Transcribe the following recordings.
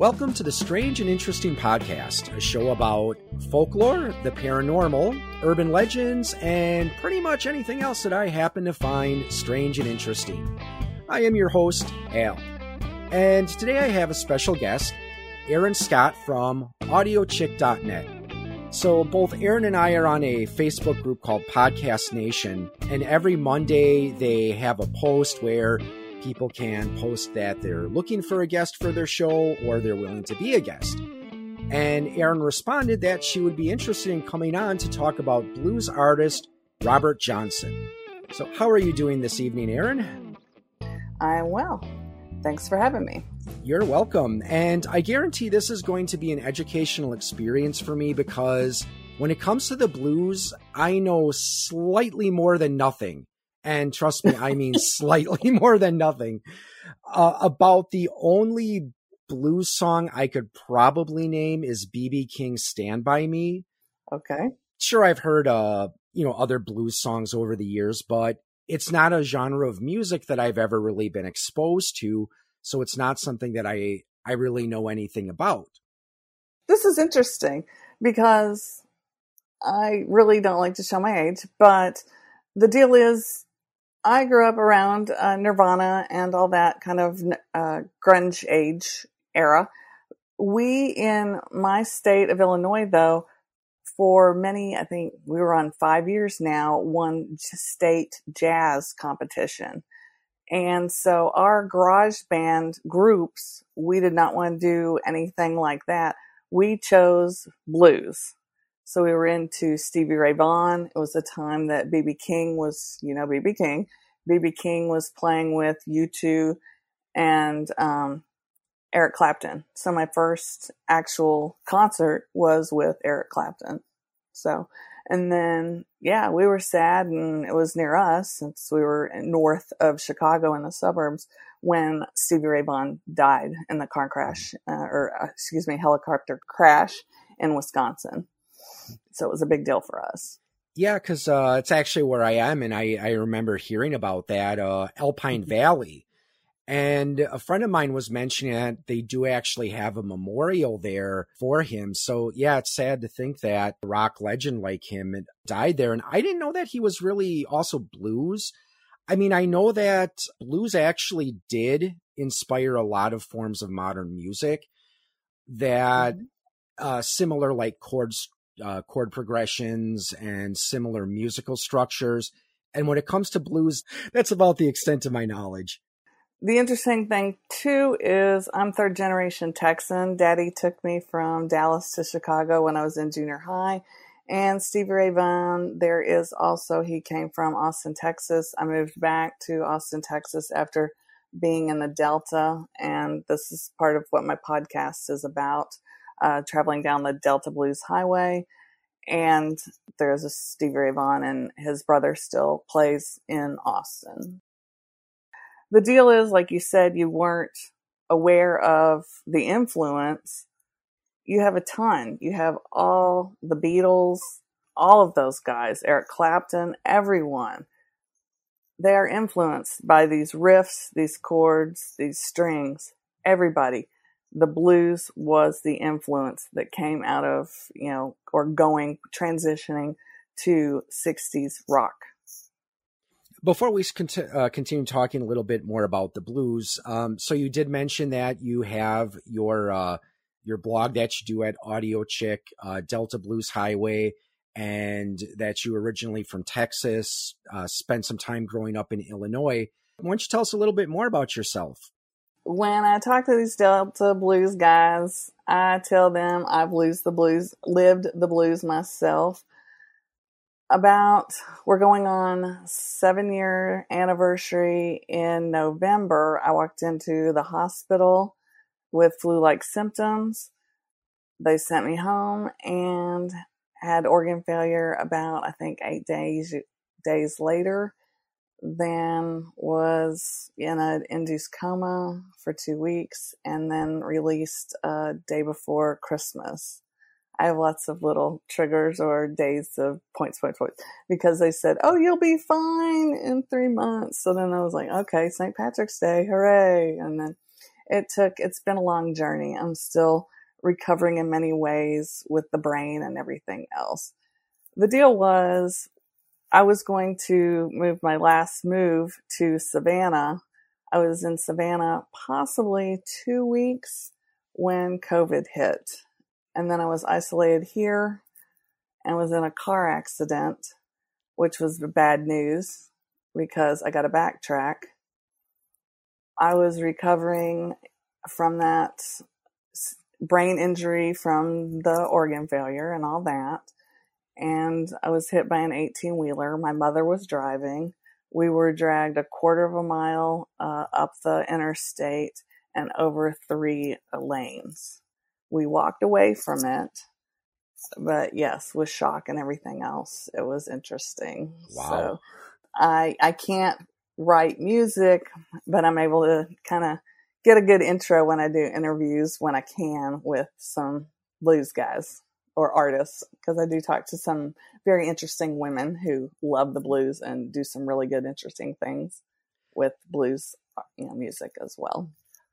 Welcome to the Strange and Interesting Podcast, a show about folklore, the paranormal, urban legends, and pretty much anything else that I happen to find strange and interesting. I am your host, Al. And today I have a special guest, Aaron Scott from audiochick.net. So, both Aaron and I are on a Facebook group called Podcast Nation, and every Monday they have a post where people can post that they're looking for a guest for their show or they're willing to be a guest. And Aaron responded that she would be interested in coming on to talk about blues artist Robert Johnson. So, how are you doing this evening, Aaron? I'm well. Thanks for having me. You're welcome. And I guarantee this is going to be an educational experience for me because when it comes to the blues, I know slightly more than nothing. And trust me, I mean slightly more than nothing uh, about the only blues song I could probably name is BB King's Stand By Me. Okay. Sure, I've heard, uh, you know, other blues songs over the years, but it's not a genre of music that I've ever really been exposed to. So it's not something that I, I really know anything about. This is interesting because I really don't like to show my age, but the deal is I grew up around uh, Nirvana and all that kind of uh, grunge age era. We in my state of Illinois, though, for many, I think we were on five years now, won state jazz competition. And so our garage band groups, we did not want to do anything like that. We chose blues. So we were into Stevie Ray Vaughan. It was the time that BB King was, you know, BB King. BB King was playing with U2 and um, Eric Clapton. So my first actual concert was with Eric Clapton. So, and then, yeah, we were sad and it was near us since we were north of Chicago in the suburbs when Stevie Ray Vaughan died in the car crash, uh, or uh, excuse me, helicopter crash in Wisconsin. So it was a big deal for us. Yeah, because uh, it's actually where I am, and I, I remember hearing about that uh, Alpine mm-hmm. Valley and a friend of mine was mentioning that they do actually have a memorial there for him. So, yeah, it's sad to think that a rock legend like him died there. And I didn't know that he was really also blues. I mean, I know that blues actually did inspire a lot of forms of modern music that mm-hmm. uh, similar like chords, uh, chord progressions and similar musical structures. And when it comes to blues, that's about the extent of my knowledge the interesting thing too is I'm third generation Texan. Daddy took me from Dallas to Chicago when I was in junior high. And Stevie Ray Vaughan, there is also, he came from Austin, Texas. I moved back to Austin, Texas after being in the Delta. And this is part of what my podcast is about uh, traveling down the Delta Blues Highway. And there's a Stevie Ray Vaughan, and his brother still plays in Austin the deal is, like you said, you weren't aware of the influence. You have a ton. You have all the Beatles, all of those guys, Eric Clapton, everyone. They are influenced by these riffs, these chords, these strings. Everybody. The blues was the influence that came out of, you know, or going, transitioning to 60s rock before we uh, continue talking a little bit more about the blues, um, so you did mention that you have your uh, your blog that you do at Audio Chick, uh, Delta Blues Highway, and that you originally from Texas, uh, spent some time growing up in Illinois. Why don't you tell us a little bit more about yourself? When I talk to these Delta Blues guys, I tell them I've lived the blues, lived the blues myself. About we're going on seven year anniversary in november. I walked into the hospital with flu like symptoms. They sent me home and had organ failure about i think eight days days later then was in an induced coma for two weeks and then released a uh, day before christmas I have lots of little triggers or days of points, points, points, because they said, "Oh, you'll be fine in three months." So then I was like, "Okay, St. Patrick's Day, hooray!" And then it took, it's been a long journey. I'm still recovering in many ways with the brain and everything else. The deal was I was going to move my last move to Savannah. I was in Savannah possibly two weeks when COVID hit. And then I was isolated here and was in a car accident, which was bad news because I got to backtrack. I was recovering from that brain injury from the organ failure and all that. And I was hit by an 18 wheeler. My mother was driving. We were dragged a quarter of a mile uh, up the interstate and over three lanes. We walked away from it, but yes, with shock and everything else, it was interesting. Wow. So I I can't write music, but I'm able to kind of get a good intro when I do interviews when I can with some blues guys or artists because I do talk to some very interesting women who love the blues and do some really good interesting things with blues you know music as well.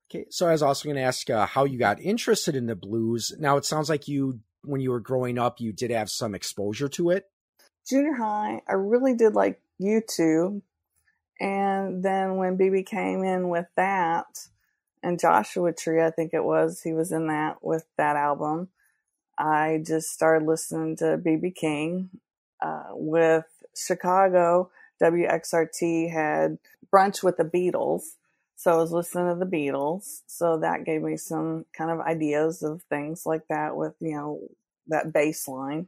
Okay, so I was also going to ask uh, how you got interested in the blues. Now it sounds like you, when you were growing up, you did have some exposure to it. Junior high, I really did like U2, and then when BB came in with that, and Joshua Tree, I think it was, he was in that with that album. I just started listening to BB King. Uh, with Chicago, WXRT had brunch with the Beatles so I was listening to the Beatles. So that gave me some kind of ideas of things like that with, you know, that bass line.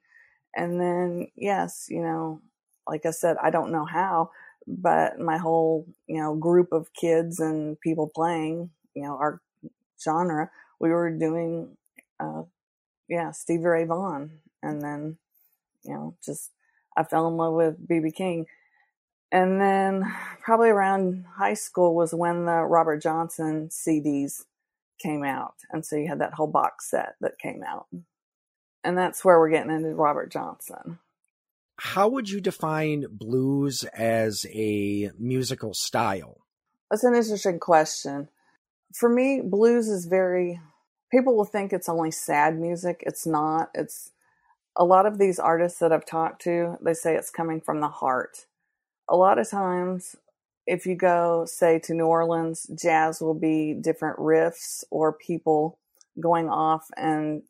And then, yes, you know, like I said, I don't know how, but my whole, you know, group of kids and people playing, you know, our genre, we were doing, uh, yeah, Stevie Ray Vaughan. And then, you know, just, I fell in love with BB King and then probably around high school was when the Robert Johnson CDs came out. And so you had that whole box set that came out. And that's where we're getting into Robert Johnson. How would you define blues as a musical style? That's an interesting question. For me, blues is very, people will think it's only sad music. It's not. It's a lot of these artists that I've talked to, they say it's coming from the heart a lot of times if you go say to New Orleans, jazz will be different riffs or people going off and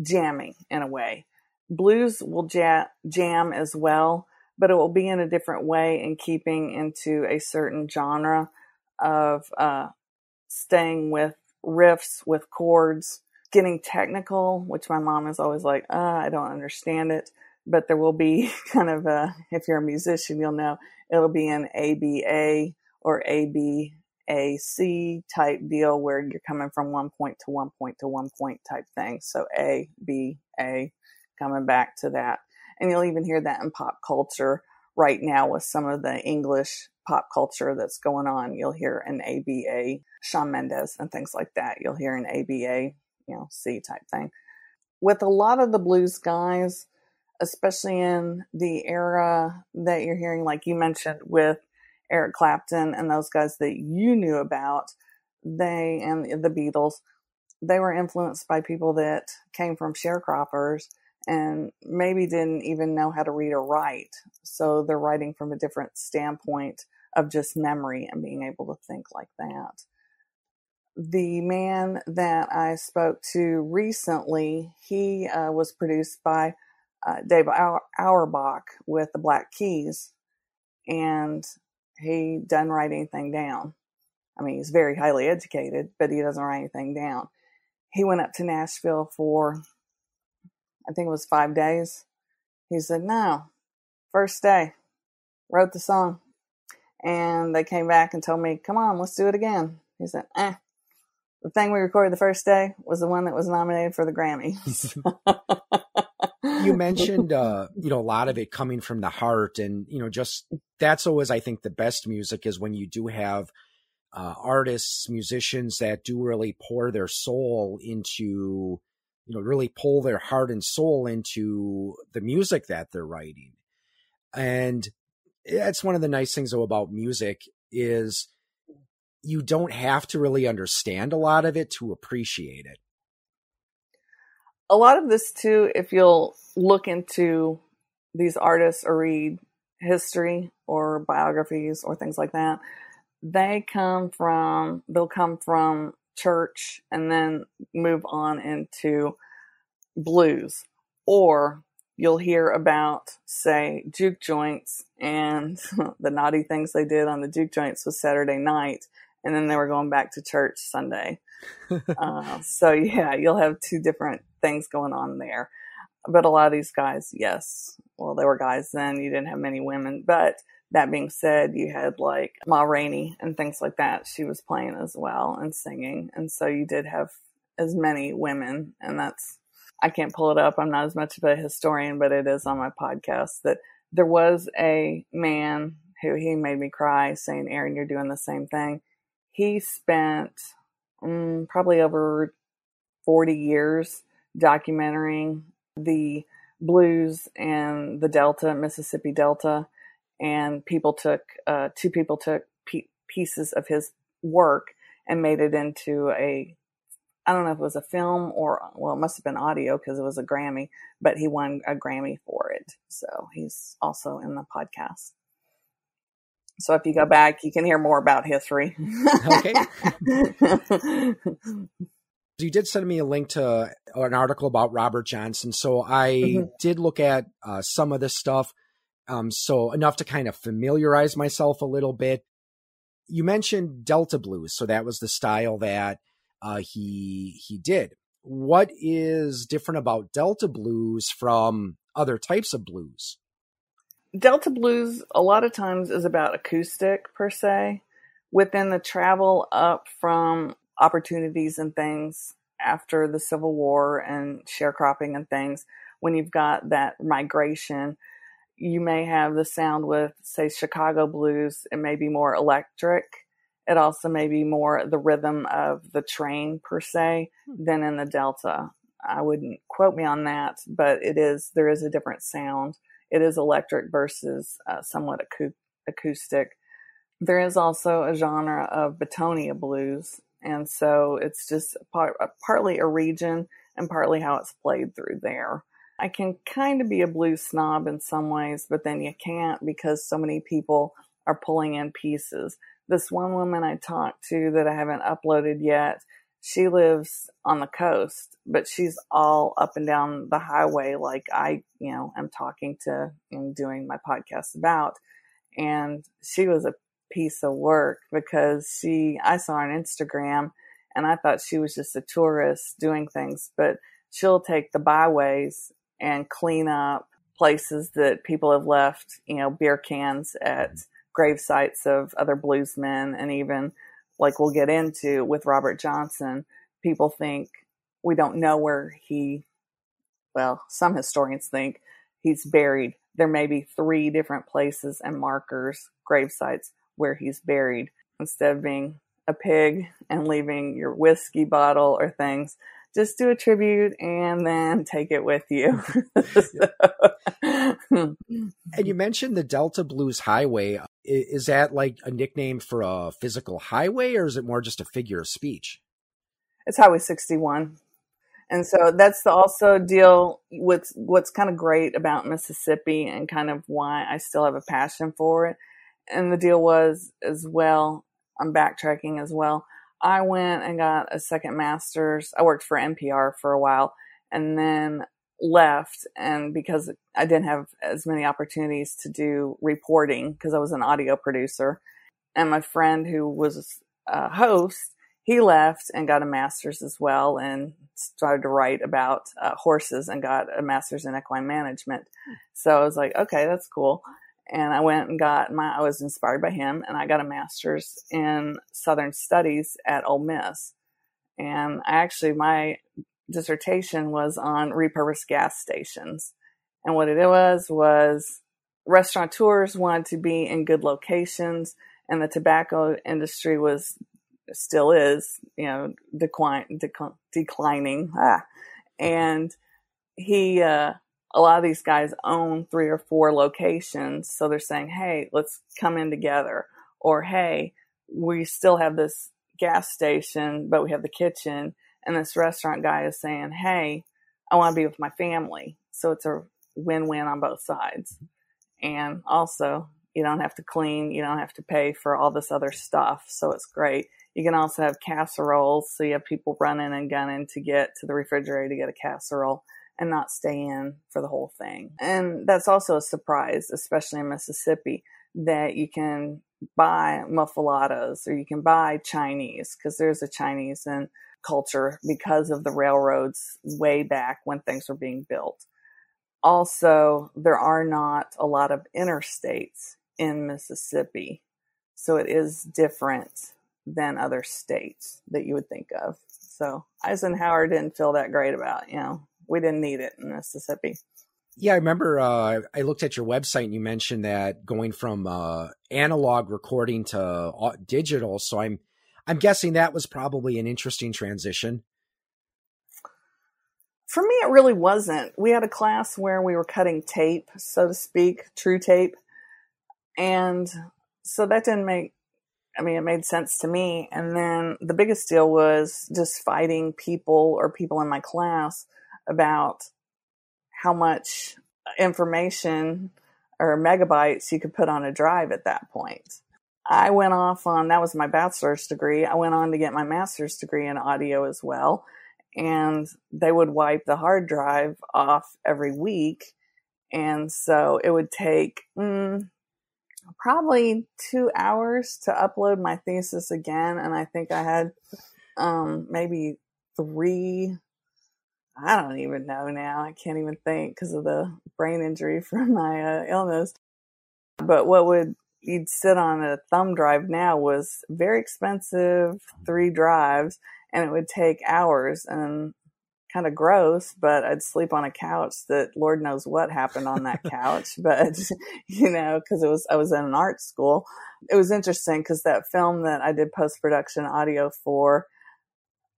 jamming in a way. Blues will ja- jam as well, but it will be in a different way in keeping into a certain genre of uh, staying with riffs, with chords, getting technical, which my mom is always like, uh, I don't understand it but there will be kind of a, if you're a musician, you'll know it'll be an ABA or ABAC type deal where you're coming from one point to one point to one point type thing. So A, B, A, coming back to that. And you'll even hear that in pop culture right now with some of the English pop culture that's going on. You'll hear an ABA, Shawn Mendes and things like that. You'll hear an ABA, you know, C type thing. With a lot of the blues guys, especially in the era that you're hearing, like you mentioned with Eric Clapton and those guys that you knew about, they and the Beatles, they were influenced by people that came from sharecroppers and maybe didn't even know how to read or write. So they're writing from a different standpoint of just memory and being able to think like that. The man that I spoke to recently, he uh, was produced by uh, Dave Auerbach with the Black Keys, and he doesn't write anything down. I mean, he's very highly educated, but he doesn't write anything down. He went up to Nashville for, I think it was five days. He said, No, first day, wrote the song. And they came back and told me, Come on, let's do it again. He said, Eh, the thing we recorded the first day was the one that was nominated for the Grammys. you mentioned uh you know a lot of it coming from the heart and you know just that's always i think the best music is when you do have uh artists musicians that do really pour their soul into you know really pull their heart and soul into the music that they're writing and that's one of the nice things though about music is you don't have to really understand a lot of it to appreciate it. A lot of this too, if you'll look into these artists or read history or biographies or things like that, they come from they'll come from church and then move on into blues or you'll hear about say juke joints and the naughty things they did on the juke joints was saturday night and then they were going back to church sunday uh, so yeah you'll have two different things going on there but a lot of these guys yes well they were guys then you didn't have many women but that being said, you had like Ma Rainey and things like that. She was playing as well and singing. And so you did have as many women. And that's, I can't pull it up. I'm not as much of a historian, but it is on my podcast that there was a man who he made me cry saying, Aaron, you're doing the same thing. He spent um, probably over 40 years documenting the blues and the Delta, Mississippi Delta and people took uh, two people took pieces of his work and made it into a I don't know if it was a film or well, it must have been audio because it was a Grammy, but he won a Grammy for it. So he's also in the podcast. So if you go back, you can hear more about history. okay. you did send me a link to an article about Robert Johnson. So I mm-hmm. did look at uh, some of this stuff. Um, so enough to kind of familiarize myself a little bit. You mentioned Delta blues, so that was the style that uh, he he did. What is different about Delta blues from other types of blues? Delta blues a lot of times is about acoustic per se. Within the travel up from opportunities and things after the Civil War and sharecropping and things, when you've got that migration, you may have the sound with, say, Chicago blues. It may be more electric. It also may be more the rhythm of the train per se hmm. than in the Delta. I wouldn't quote me on that, but it is there is a different sound. It is electric versus uh, somewhat acou- acoustic. There is also a genre of Bentonia blues, and so it's just part, partly a region and partly how it's played through there. I can kind of be a blues snob in some ways, but then you can't because so many people are pulling in pieces. This one woman I talked to that I haven't uploaded yet, she lives on the coast, but she's all up and down the highway like I, you know, am talking to and doing my podcast about. And she was a piece of work because she, I saw her on Instagram and I thought she was just a tourist doing things, but she'll take the byways and clean up places that people have left, you know, beer cans at grave sites of other bluesmen. And even like we'll get into with Robert Johnson, people think we don't know where he, well, some historians think he's buried. There may be three different places and markers, grave sites where he's buried instead of being a pig and leaving your whiskey bottle or things just do a tribute and then take it with you. and you mentioned the Delta Blues Highway. Is that like a nickname for a physical highway or is it more just a figure of speech? It's Highway 61. And so that's the also deal with what's kind of great about Mississippi and kind of why I still have a passion for it. And the deal was as well, I'm backtracking as well I went and got a second master's. I worked for NPR for a while and then left. And because I didn't have as many opportunities to do reporting because I was an audio producer, and my friend who was a host, he left and got a master's as well and started to write about uh, horses and got a master's in equine management. So I was like, okay, that's cool and I went and got my, I was inspired by him and I got a master's in Southern Studies at Ole Miss. And I actually, my dissertation was on repurposed gas stations. And what it was, was restaurateurs wanted to be in good locations and the tobacco industry was, still is, you know, decline, dec- declining. Ah. And he, uh, a lot of these guys own three or four locations. So they're saying, hey, let's come in together. Or, hey, we still have this gas station, but we have the kitchen. And this restaurant guy is saying, Hey, I want to be with my family. So it's a win win on both sides. And also, you don't have to clean, you don't have to pay for all this other stuff. So it's great. You can also have casseroles. So you have people running and gunning to get to the refrigerator to get a casserole and not stay in for the whole thing. And that's also a surprise, especially in Mississippi, that you can buy muffulettas or you can buy Chinese because there's a Chinese in culture because of the railroads way back when things were being built. Also, there are not a lot of interstates in Mississippi. So it is different than other states that you would think of. So Eisenhower didn't feel that great about, you know, we didn't need it in Mississippi. Yeah, I remember uh, I looked at your website and you mentioned that going from uh, analog recording to uh, digital. So I'm I'm guessing that was probably an interesting transition. For me, it really wasn't. We had a class where we were cutting tape, so to speak, true tape, and so that didn't make. I mean, it made sense to me. And then the biggest deal was just fighting people or people in my class about how much information or megabytes you could put on a drive at that point. I went off on that was my bachelor's degree. I went on to get my master's degree in audio as well. And they would wipe the hard drive off every week. And so it would take mm, probably two hours to upload my thesis again. And I think I had um, maybe three I don't even know now. I can't even think because of the brain injury from my uh, illness. But what would you'd sit on a thumb drive now was very expensive, three drives, and it would take hours and kind of gross, but I'd sleep on a couch that Lord knows what happened on that couch. but, you know, cause it was, I was in an art school. It was interesting because that film that I did post production audio for,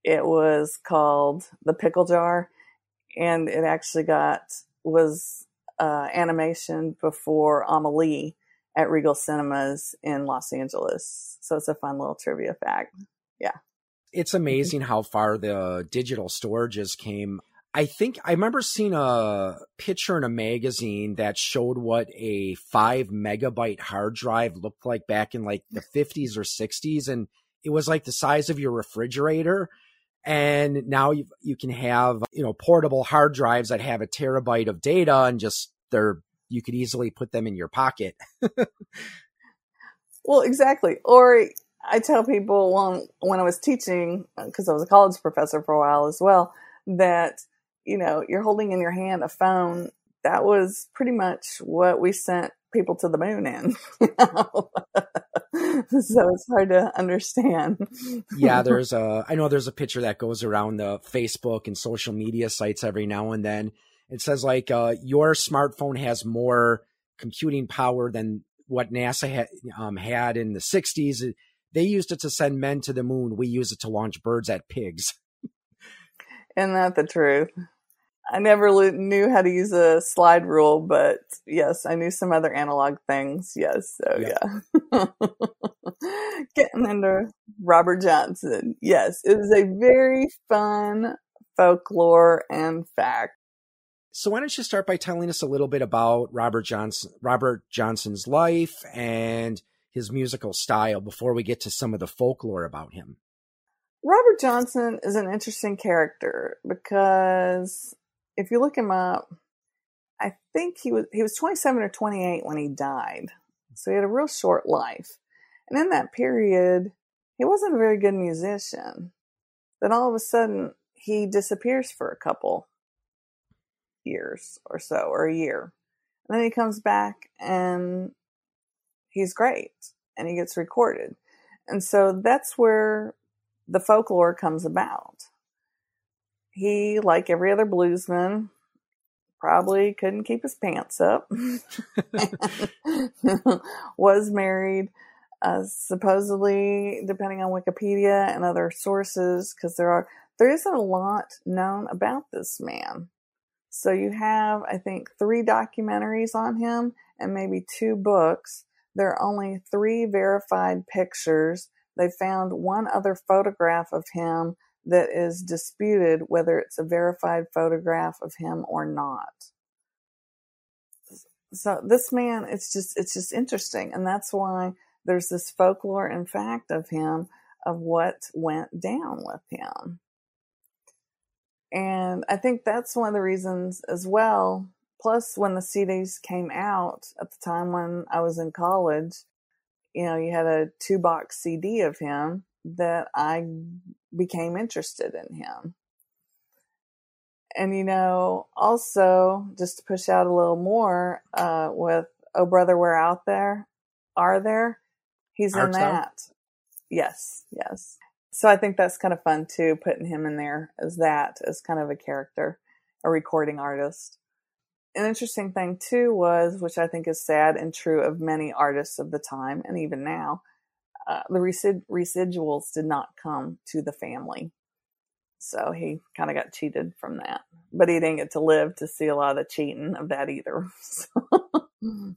it was called The Pickle Jar, and it actually got was uh, animation before Amelie at Regal Cinemas in Los Angeles. So it's a fun little trivia fact. Yeah. It's amazing how far the digital storages came. I think I remember seeing a picture in a magazine that showed what a five megabyte hard drive looked like back in like the 50s or 60s. And it was like the size of your refrigerator and now you you can have you know portable hard drives that have a terabyte of data and just they're you could easily put them in your pocket. Well exactly. Or i tell people when when i was teaching uh, because i was a college professor for a while as well that you know you're holding in your hand a phone. That was pretty much what we sent people to the moon in. so it's hard to understand. yeah, there's a I know there's a picture that goes around the Facebook and social media sites every now and then. It says like uh, your smartphone has more computing power than what NASA ha- um, had in the 60s. They used it to send men to the moon. We use it to launch birds at pigs. Isn't that the truth? I never knew how to use a slide rule, but yes, I knew some other analog things. Yes, so yeah. yeah. Getting into Robert Johnson. Yes, it was a very fun folklore and fact. So why don't you start by telling us a little bit about Robert Johnson Robert Johnson's life and his musical style before we get to some of the folklore about him? Robert Johnson is an interesting character because if you look him up, I think he was he was 27 or 28 when he died. So he had a real short life. And in that period, he wasn't a very good musician. Then all of a sudden, he disappears for a couple years or so, or a year. And then he comes back and he's great and he gets recorded. And so that's where the folklore comes about he, like every other bluesman, probably couldn't keep his pants up. was married, uh, supposedly, depending on Wikipedia and other sources, because there are there isn't a lot known about this man. So you have, I think, three documentaries on him and maybe two books. There are only three verified pictures they found one other photograph of him that is disputed whether it's a verified photograph of him or not. So this man, it's just, it's just interesting. And that's why there's this folklore and fact of him of what went down with him. And I think that's one of the reasons as well. Plus, when the CDs came out at the time when I was in college, you know, you had a two box CD of him that I became interested in him. And, you know, also just to push out a little more, uh, with Oh Brother, We're Out There, Are There? He's in that. Yes, yes. So I think that's kind of fun too, putting him in there as that, as kind of a character, a recording artist. An interesting thing too was, which I think is sad and true of many artists of the time and even now, uh, the resid- residuals did not come to the family. So he kind of got cheated from that. But he didn't get to live to see a lot of the cheating of that either.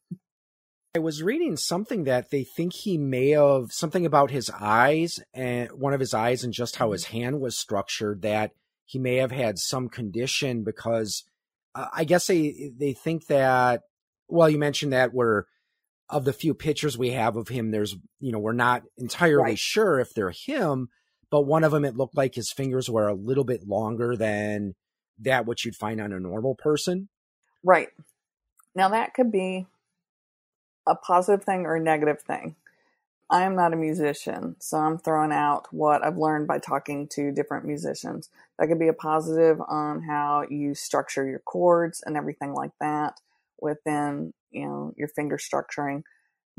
I was reading something that they think he may have something about his eyes and one of his eyes and just how his hand was structured that he may have had some condition because uh, I guess they they think that well you mentioned that we're of the few pictures we have of him there's you know we're not entirely right. sure if they're him but one of them it looked like his fingers were a little bit longer than that which you'd find on a normal person right now that could be a positive thing or a negative thing. I am not a musician, so I'm throwing out what I've learned by talking to different musicians. That could be a positive on how you structure your chords and everything like that within, you know, your finger structuring.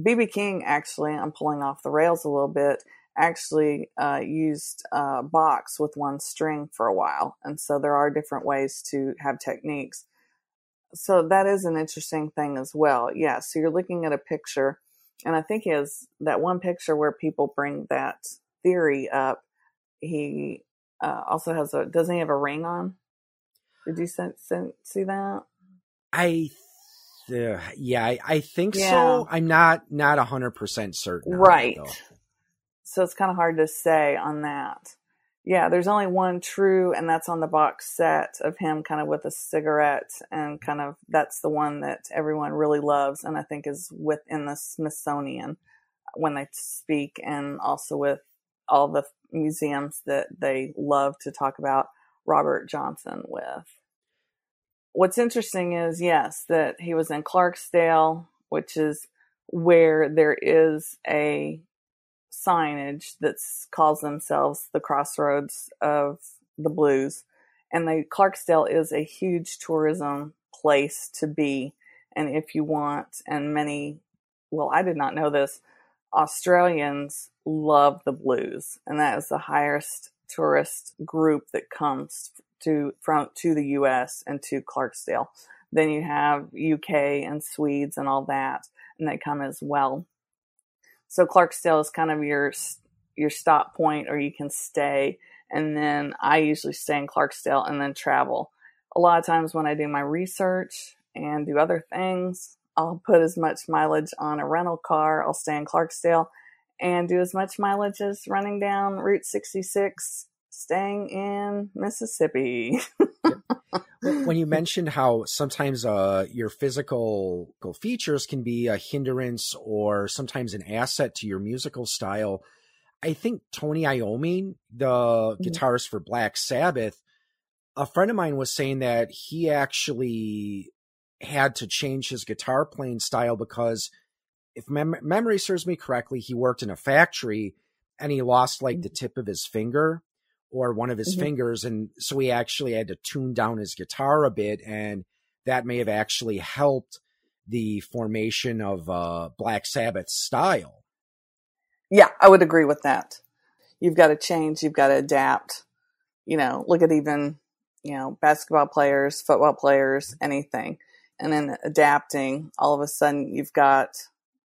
BB King actually, I'm pulling off the rails a little bit, actually uh, used a box with one string for a while. And so there are different ways to have techniques so that is an interesting thing as well. Yeah. So you're looking at a picture, and I think is that one picture where people bring that theory up. He uh, also has a doesn't he have a ring on? Did you see, see that? I uh, yeah, I, I think yeah. so. I'm not not a hundred percent certain. Right. so it's kind of hard to say on that yeah, there's only one true, and that's on the box set of him kind of with a cigarette, and kind of that's the one that everyone really loves, and I think is within the Smithsonian when they speak, and also with all the museums that they love to talk about Robert Johnson with. What's interesting is, yes, that he was in Clarksdale, which is where there is a signage that calls themselves the Crossroads of the Blues. And the Clarksdale is a huge tourism place to be. And if you want, and many, well, I did not know this, Australians love the blues, and that is the highest tourist group that comes to from to the U.S. and to Clarksdale. Then you have UK and Swedes and all that, and they come as well. So Clarksdale is kind of your your stop point, or you can stay. And then I usually stay in Clarksdale and then travel. A lot of times when I do my research and do other things, I'll put as much mileage on a rental car. I'll stay in Clarksdale and do as much mileage as running down Route 66, staying in Mississippi. when you mentioned how sometimes uh, your physical features can be a hindrance or sometimes an asset to your musical style, I think Tony Iommi, the mm-hmm. guitarist for Black Sabbath, a friend of mine was saying that he actually had to change his guitar playing style because if mem- memory serves me correctly, he worked in a factory and he lost like the mm-hmm. tip of his finger or one of his mm-hmm. fingers. And so he actually had to tune down his guitar a bit. And that may have actually helped the formation of uh, Black Sabbath style. Yeah, I would agree with that. You've got to change, you've got to adapt. You know, look at even, you know, basketball players, football players, anything. And then adapting, all of a sudden you've got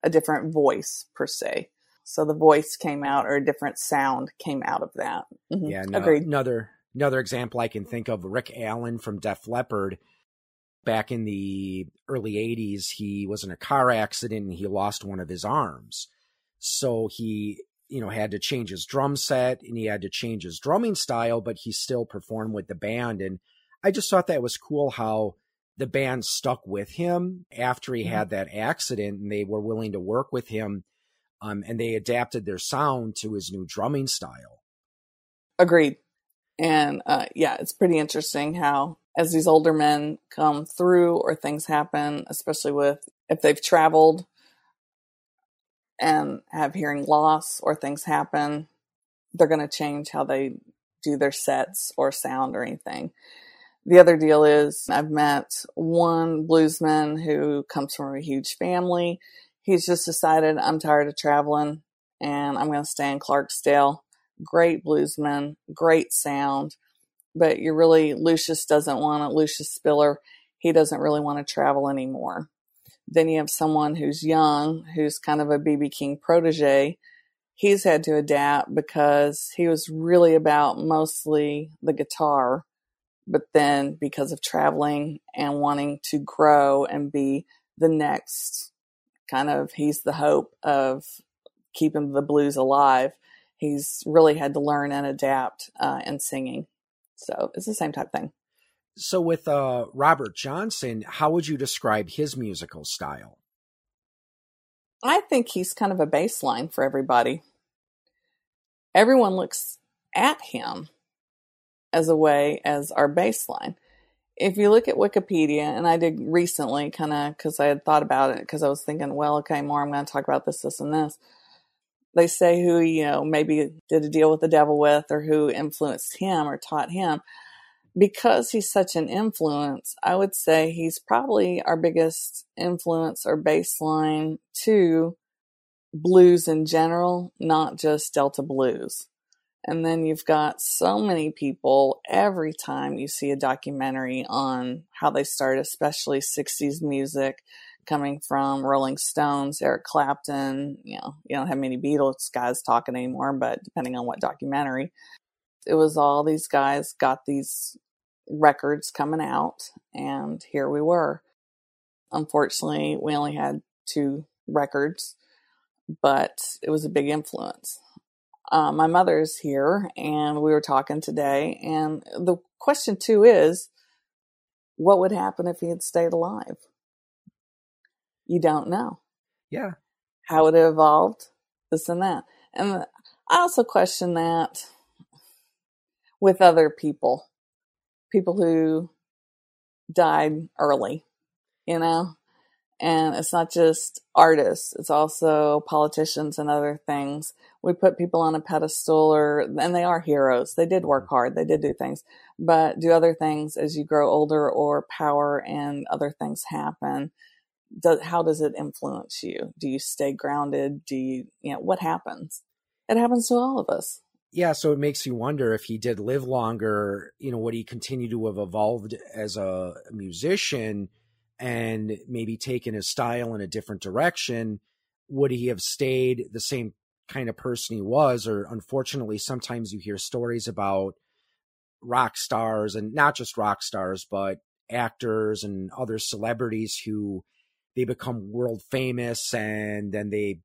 a different voice per se. So the voice came out or a different sound came out of that. Mm-hmm. Yeah, no, agreed. Another another example I can think of Rick Allen from Def Leppard. Back in the early 80s, he was in a car accident and he lost one of his arms. So he you know, had to change his drum set and he had to change his drumming style, but he still performed with the band. And I just thought that was cool how the band stuck with him after he mm-hmm. had that accident and they were willing to work with him. Um, and they adapted their sound to his new drumming style. Agreed. And uh, yeah, it's pretty interesting how, as these older men come through or things happen, especially with if they've traveled and have hearing loss or things happen, they're going to change how they do their sets or sound or anything. The other deal is I've met one bluesman who comes from a huge family. He's just decided I'm tired of traveling and I'm going to stay in Clarksdale. Great bluesman, great sound, but you're really, Lucious doesn't want it. Lucious Spiller, he doesn't really want to travel anymore. Then you have someone who's young, who's kind of a BB King protege. He's had to adapt because he was really about mostly the guitar. But then because of traveling and wanting to grow and be the next kind of, he's the hope of keeping the blues alive. He's really had to learn and adapt uh, in singing. So it's the same type thing. So with uh, Robert Johnson, how would you describe his musical style? I think he's kind of a baseline for everybody. Everyone looks at him as a way as our baseline. If you look at Wikipedia, and I did recently, kind of because I had thought about it, because I was thinking, well, okay, more I'm going to talk about this, this, and this. They say who you know maybe did a deal with the devil with, or who influenced him or taught him because he's such an influence, I would say he's probably our biggest influence or baseline to blues in general, not just Delta blues. And then you've got so many people every time you see a documentary on how they started, especially 60s music coming from Rolling Stones, Eric Clapton. You know, you don't have many Beatles guys talking anymore, but depending on what documentary, it was all these guys got these records coming out, and here we were. Unfortunately, we only had two records, but it was a big influence. Uh, my mother's here, and we were talking today, and the question too is, what would happen if he had stayed alive? You don't know. Yeah. How would it evolved, this and that. And I also question that with other people people who died early, you know? And it's not just artists, it's also politicians and other things. We put people on a pedestal or, and they are heroes. They did work hard. They did do things, but do other things as you grow older or power and other things happen. How does it influence you? Do you stay grounded? Do you, you know, what happens? It happens to all of us yeah, so it makes you wonder if he did live longer, you know, would he continue to have evolved as a musician and maybe taken his style in a different direction? Would he have stayed the same kind of person he was? Or unfortunately, sometimes you hear stories about rock stars and not just rock stars, but actors and other celebrities who they become world famous and then they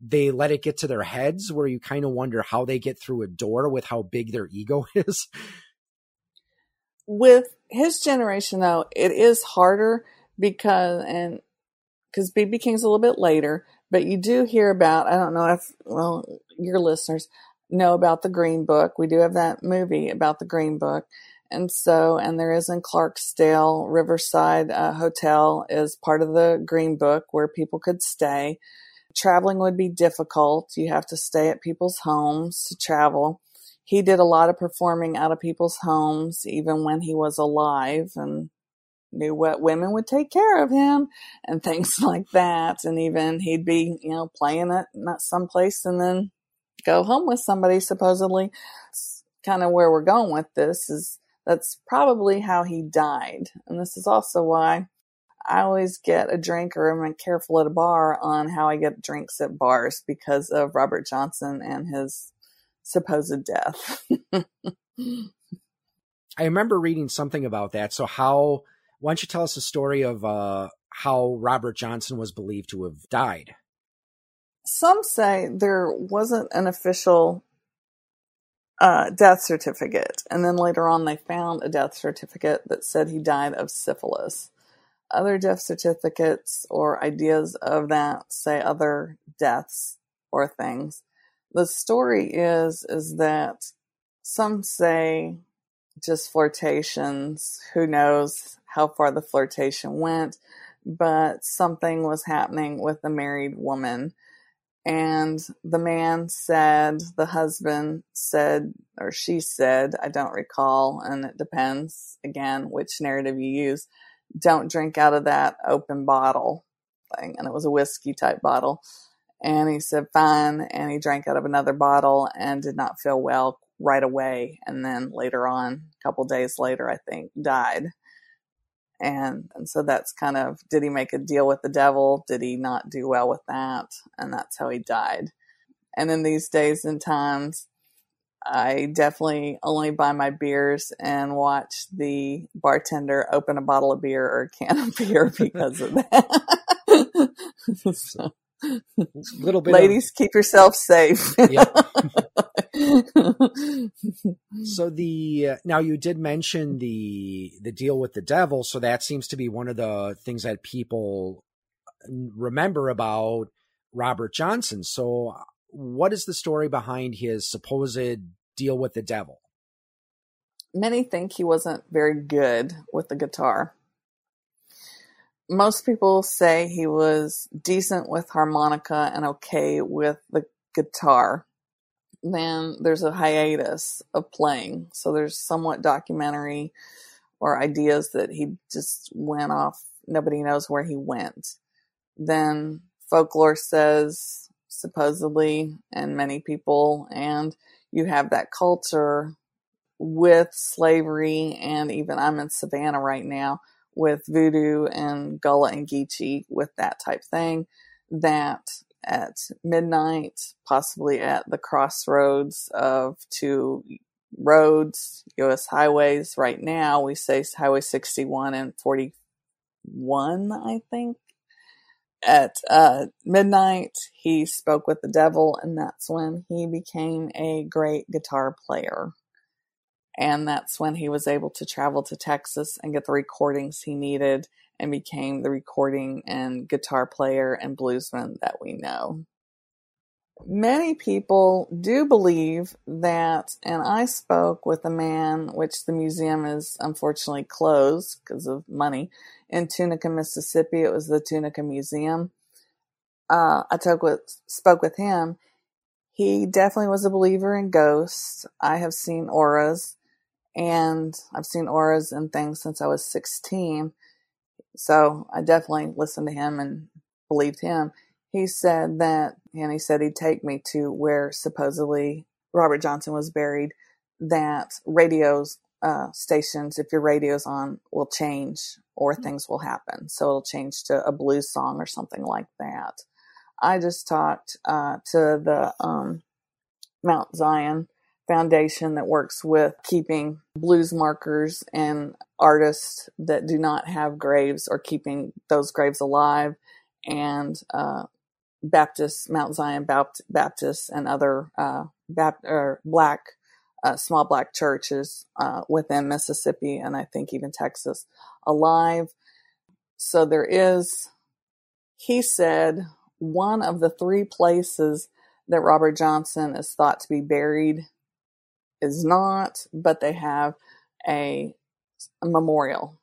they let it get to their heads where you kind of wonder how they get through a door with how big their ego is. With his generation, though, it is harder because, and because BB King's a little bit later, but you do hear about, I don't know if, well, your listeners know about the Green Book. We do have that movie about the Green Book. And so, and there is in Clarksdale, Riverside uh, Hotel is part of the Green Book where people could stay traveling would be difficult. You have to stay at people's homes to travel. He did a lot of performing out of people's homes, even when he was alive and knew what women would take care of him and things like that. And even he'd be, you know, playing at someplace and then go home with somebody supposedly. It's kind of where we're going with this is that's probably how he died. And this is also why I always get a drink or I'm careful at a bar on how I get drinks at bars because of Robert Johnson and his supposed death. I remember reading something about that. So how why don't you tell us a story of uh, how Robert Johnson was believed to have died? some say there wasn't an official uh, death certificate, and then later on they found a death certificate that said he died of syphilis. Other death certificates or ideas of that say other deaths or things. The story is is that some say just flirtations. Who knows how far the flirtation went, but something was happening with the married woman and the man said, the husband said, or she said, I don't recall, and it depends again which narrative you use. Don't drink out of that open bottle thing. And it was a whiskey type bottle. And he said, fine. And he drank out of another bottle and did not feel well right away. And then later on, a couple days later, I think, died. And and so that's kind of did he make a deal with the devil? Did he not do well with that? And that's how he died. And in these days and times i definitely only buy my beers and watch the bartender open a bottle of beer or a can of beer because of that. So, little bit ladies of... keep yourself safe yep. so the uh, now you did mention the the deal with the devil, so that seems to be one of the things that people remember about Robert Johnson. So what is the story behind his supposed deal with the devil? Many think he wasn't very good with the guitar. Most people say he was decent with harmonica and okay with the guitar then there's a hiatus of playing. So there's somewhat documentary or ideas that he just went off. Nobody knows where he went. Then folklore says, supposedly, and many people, and you have that culture with slavery, and even I'm in Savannah right now with voodoo and Gullah and Geechee with that type thing, that at midnight, possibly at the crossroads of two roads, U.S. highways. Right now, we say Highway 61 and 41, I think. At uh, midnight, he spoke with the devil, and that's when he became a great guitar player. And that's when he was able to travel to Texas and get the recordings he needed and became the recording and guitar player and bluesman that we know. Many people do believe that, and I spoke with a man, which the museum is unfortunately closed because of money, in Tunica, Mississippi. It was the Tunica Museum. Uh, I with, spoke with him. He definitely was a believer in ghosts. I have seen auras, and I've seen auras and things since I was 16 so I definitely listened to him and believed him. He said that, and he said he'd take me to where supposedly Robert Johnson was buried, that radios, uh, stations, if your radio's on, will change or mm. things will happen. So it'll change to a blues song or something like that. I just talked uh, to the um, Mount Zion foundation that works with keeping blues markers and artists that do not have graves or keeping those graves alive and uh, Baptist, Mount Zion Baptist, and other uh, Bap- or black, uh, small black churches uh, within Mississippi and I think even Texas alive. So there is, he said, one of the three places that Robert Johnson is thought to be buried is not, but they have a, a memorial.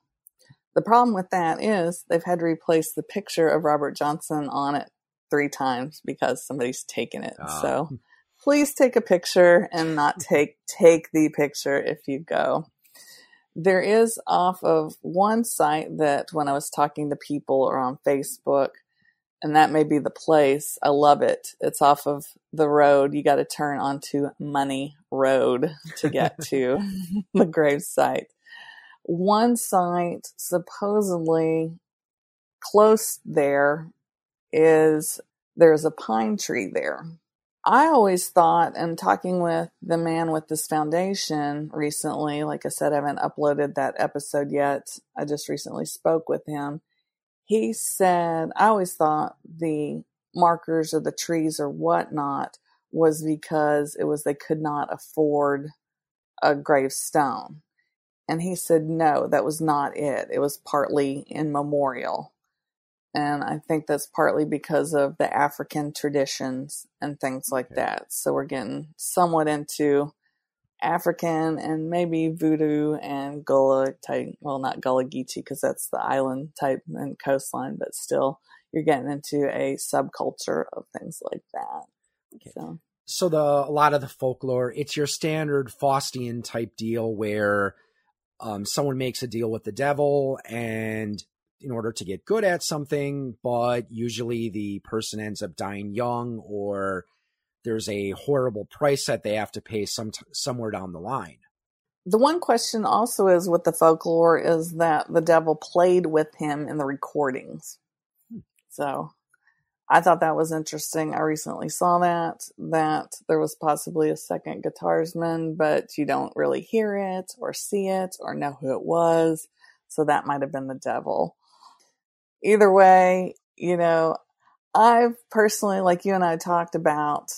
The problem with that is they've had to replace the picture of Robert Johnson on it three times because somebody's taken it. Uh. So please take a picture and not take take the picture if you go. There is off of one site that when I was talking to people or on Facebook, and that may be the place. I love it. It's off of the road. You got to turn onto Money Road to get to the grave site. One site supposedly close there is there's a pine tree there. I always thought, and talking with the man with this foundation recently, like I said, I haven't uploaded that episode yet. I just recently spoke with him he said, I always thought the markers or the trees or whatnot was because it was they could not afford a gravestone. And he said, no, that was not it. It was partly in memorial. And I think that's partly because of the African traditions and things like that. So we're getting somewhat into African and maybe voodoo and Gullah type. Well, not Gullah Geechee because that's the island type and coastline, but still you're getting into a subculture of things like that. Okay. So. So the a lot of the folklore, it's your standard Faustian type deal where um, someone makes a deal with the devil and in order to get good at something, but usually the person ends up dying young or there's a horrible price that they have to pay some somewhere down the line. The one question also is with the folklore is that the devil played with him in the recordings. Hmm. So I thought that was interesting. I recently saw that that there was possibly a second guitarsman, but you don't really hear it or see it or know who it was. So that might have been the devil. Either way, you know, I've personally, like you and I talked about,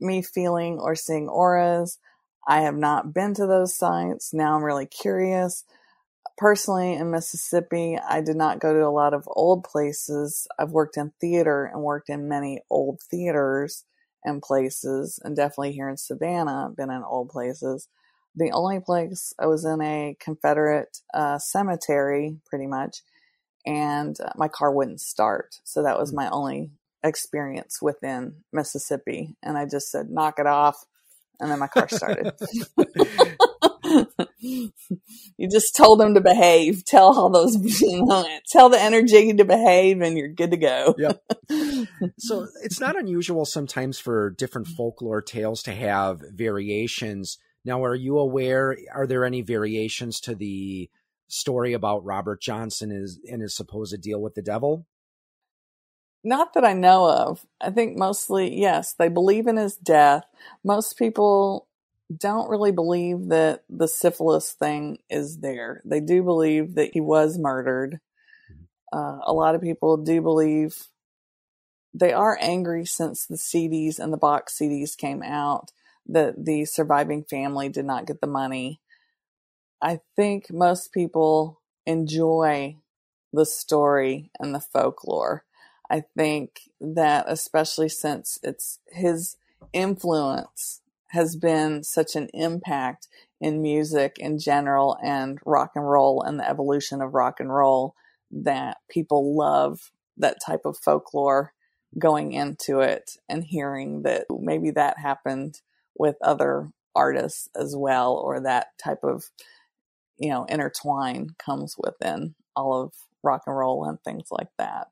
me feeling or seeing auras. I have not been to those sites. Now I'm really curious. Personally, in Mississippi, I did not go to a lot of old places. I've worked in theater and worked in many old theaters and places, and definitely here in Savannah, been in old places. The only place I was in a Confederate uh, cemetery, pretty much, and uh, my car wouldn't start. So that was hmm. my only experience within Mississippi. And I just said, knock it off. And then my car started. you just told them to behave. Tell all those, you know, tell the energy to behave and you're good to go. yep. So it's not unusual sometimes for different folklore tales to have variations. Now, are you aware? Are there any variations to the story about Robert Johnson is, and his supposed deal with the devil? Not that I know of. I think mostly, yes, they believe in his death. Most people don't really believe that the syphilis thing is there. They do believe that he was murdered. Mm-hmm. Uh, a lot of people do believe they are angry since the CDs and the box CDs came out that the surviving family did not get the money. I think most people enjoy the story and the folklore. I think that especially since it's his influence has been such an impact in music in general and rock and roll and the evolution of rock and roll that people love that type of folklore going into it and hearing that maybe that happened with other artists as well or that type of you know intertwine comes within all of rock and roll and things like that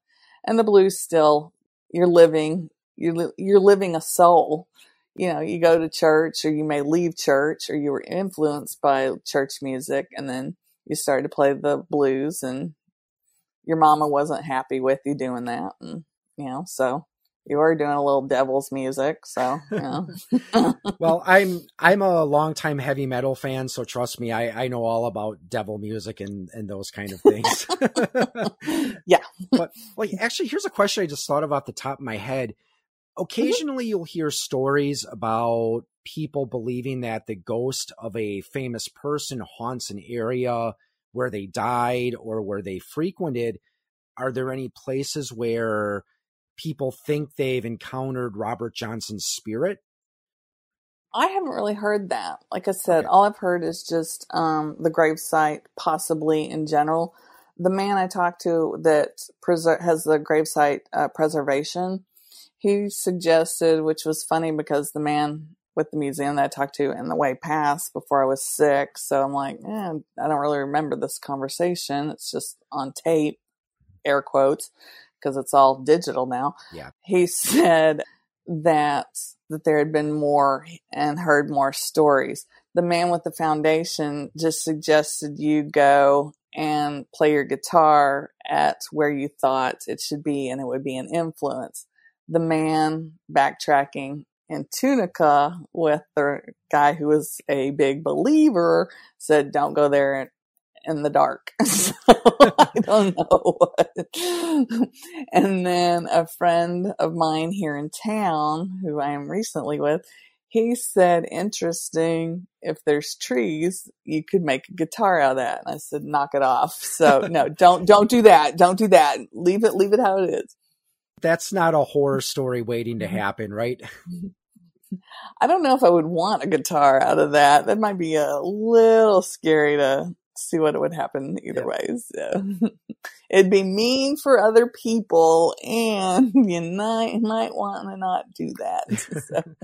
and the blues still you're living you're you're living a soul. You know you go to church or you may leave church or you were influenced by church music and then you started to play the blues and your mama wasn't happy with you doing that and you know so you are doing a little devil's music, so yeah. well, I'm I'm a longtime heavy metal fan, so trust me, I, I know all about devil music and, and those kind of things. yeah. but like actually here's a question I just thought of off the top of my head. Mm-hmm. Occasionally mm-hmm. you'll hear stories about people believing that the ghost of a famous person haunts an area where they died or where they frequented. Are there any places where people think they've encountered Robert Johnson's spirit? I haven't really heard that. Like I said, okay. all I've heard is just um, the gravesite, possibly in general. The man I talked to that preser- has the gravesite uh, preservation, he suggested, which was funny because the man with the museum that I talked to in the way passed before I was sick. So I'm like, eh, I don't really remember this conversation. It's just on tape, air quotes because it's all digital now. Yeah. He said that that there had been more and heard more stories. The man with the foundation just suggested you go and play your guitar at where you thought it should be and it would be an influence. The man backtracking in Tunica with the guy who was a big believer said, don't go there in the dark. so I don't know what. and then a friend of mine here in town, who I am recently with, he said, interesting, if there's trees, you could make a guitar out of that. And I said, knock it off. So no, don't, don't do that. Don't do that. Leave it, leave it how it is. That's not a horror story waiting to mm-hmm. happen, right? I don't know if I would want a guitar out of that. That might be a little scary to see what would happen either yeah. way. So it'd be mean for other people, and you might might want to not do that.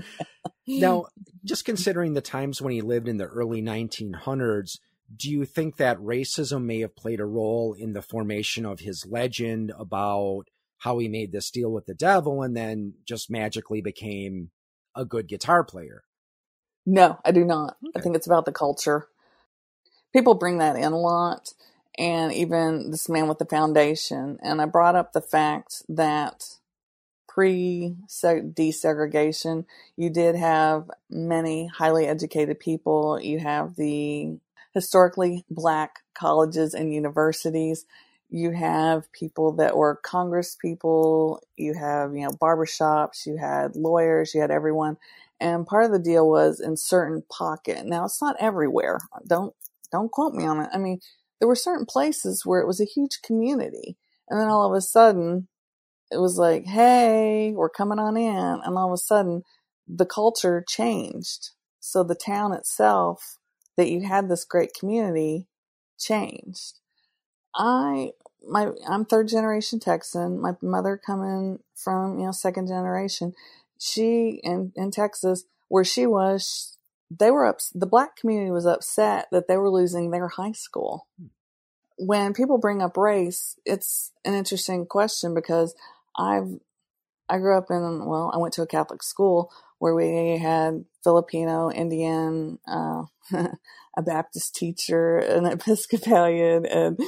So. now, just considering the times when he lived in the early 1900s, do you think that racism may have played a role in the formation of his legend about how he made this deal with the devil and then just magically became a good guitar player? No, I do not. Okay. I think it's about the culture people bring that in a lot and even this man with the foundation. And I brought up the fact that pre desegregation, you did have many highly educated people. You have the historically black colleges and universities. You have people that were Congress people. You have, you know, barbershops. You had lawyers. You had everyone. And part of the deal was in certain pocket. Now it's not everywhere. Don't don't quote me on it. I mean, there were certain places where it was a huge community. And then all of a sudden, it was like, hey, we're coming on in. And all of a sudden, the culture changed. So the town itself, that you had this great community, changed. I, my, I'm third generation Texan. My mother coming from, you know, second generation. She, in, in Texas, where she was, they were up, the black community was upset that they were losing their high school. Hmm. When people bring up race, it's an interesting question because I've, I grew up in, well, I went to a Catholic school where we had Filipino, Indian, uh, a Baptist teacher, an Episcopalian, and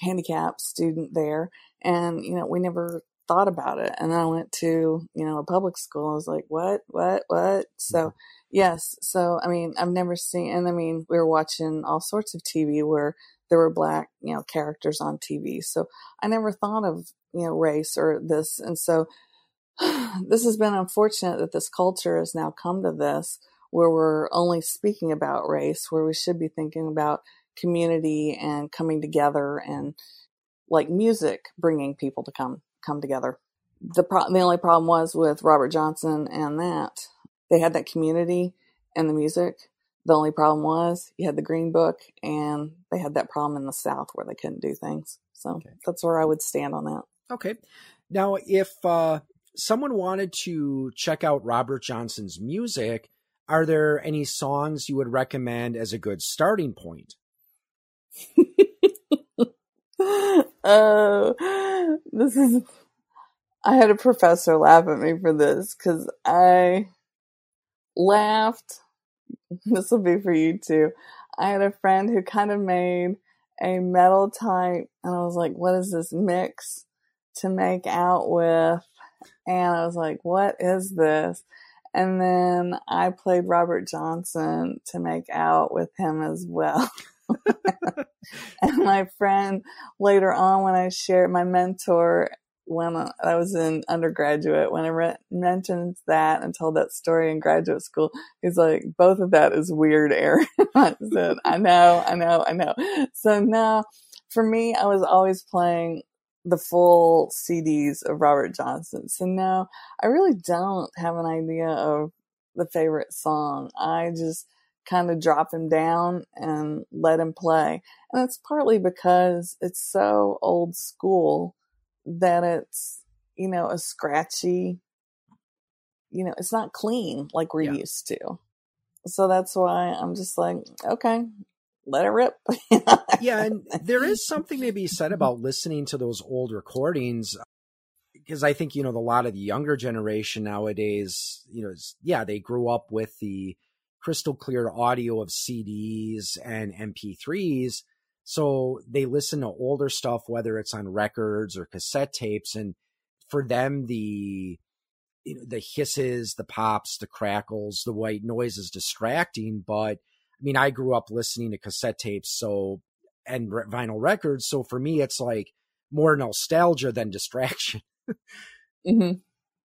handicapped student there. And, you know, we never thought about it. And then I went to, you know, a public school. I was like, what, what, what? So, mm-hmm. Yes. So, I mean, I've never seen, and I mean, we were watching all sorts of TV where there were black, you know, characters on TV. So I never thought of, you know, race or this. And so this has been unfortunate that this culture has now come to this where we're only speaking about race, where we should be thinking about community and coming together and like music bringing people to come, come together. The pro- the only problem was with Robert Johnson and that they had that community and the music. The only problem was you had the Green Book, and they had that problem in the South where they couldn't do things. So okay. that's where I would stand on that. Okay. Now, if uh, someone wanted to check out Robert Johnson's music, are there any songs you would recommend as a good starting point? uh, this is. I had a professor laugh at me for this because I laughed. This will be for you too. I had a friend who kind of made a metal type, and I was like, what is this mix to make out with? And I was like, what is this? And then I played Robert Johnson to make out with him as well. and my friend later on, when I shared my mentor when I was in undergraduate, when I re- mentioned that and told that story in graduate school, he's like, both of that is weird, Aaron. I said, I know, I know, I know. So now for me, I was always playing the full CDs of Robert Johnson. So now I really don't have an idea of the favorite song. I just kind of drop him down and let him play. And it's partly because it's so old school that it's, you know, a scratchy, you know, it's not clean like we're yeah. used to. So that's why I'm just like, okay, let it rip. yeah, and there is something to be said about listening to those old recordings uh, because I think you know a lot of the younger generation nowadays, you know, yeah, they grew up with the crystal clear audio of CDs and MP3s, so they listen to older stuff, whether it's on records or cassette tapes. And for them, the, you know, the hisses, the pops, the crackles, the white noise is distracting. But I mean, I grew up listening to cassette tapes. So and vinyl records. So for me, it's like more nostalgia than distraction. mm-hmm.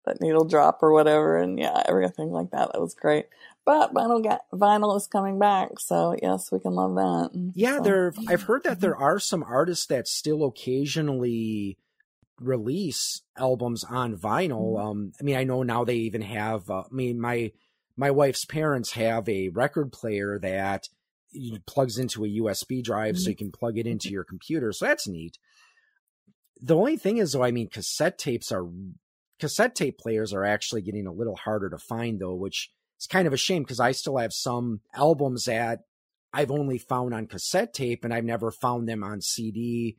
That needle drop or whatever, and yeah, everything like that. That was great. But vinyl ga- vinyl is coming back, so yes, we can love that. Yeah, so. there. I've heard that there are some artists that still occasionally release albums on vinyl. Mm-hmm. Um, I mean, I know now they even have. Uh, I mean, my my wife's parents have a record player that plugs into a USB drive, mm-hmm. so you can plug it into your computer. So that's neat. The only thing is, though, I mean, cassette tapes are cassette tape players are actually getting a little harder to find, though, which is kind of a shame because I still have some albums that I've only found on cassette tape and I've never found them on CD.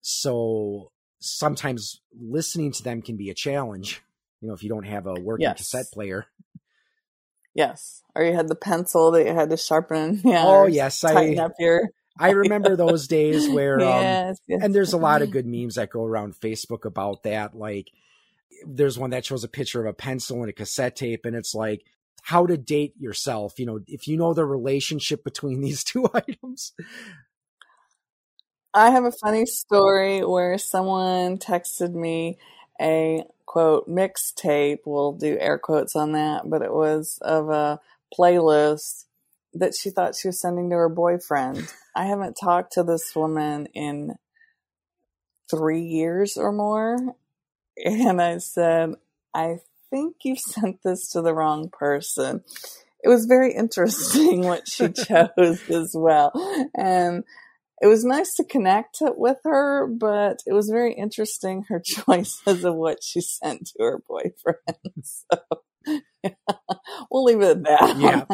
So sometimes listening to them can be a challenge, you know, if you don't have a working yes. cassette player. Yes. Or you had the pencil that you had to sharpen. Yeah. Oh, yes. I, up your... I remember those days where, yes, um, yes. and there's a lot of good memes that go around Facebook about that. Like, there's one that shows a picture of a pencil and a cassette tape, and it's like, how to date yourself. You know, if you know the relationship between these two items. I have a funny story where someone texted me a quote mixtape. We'll do air quotes on that, but it was of a playlist that she thought she was sending to her boyfriend. I haven't talked to this woman in three years or more. And I said, I think you sent this to the wrong person. It was very interesting what she chose as well. And it was nice to connect with her, but it was very interesting her choices of what she sent to her boyfriend. So yeah, we'll leave it at that. Yeah.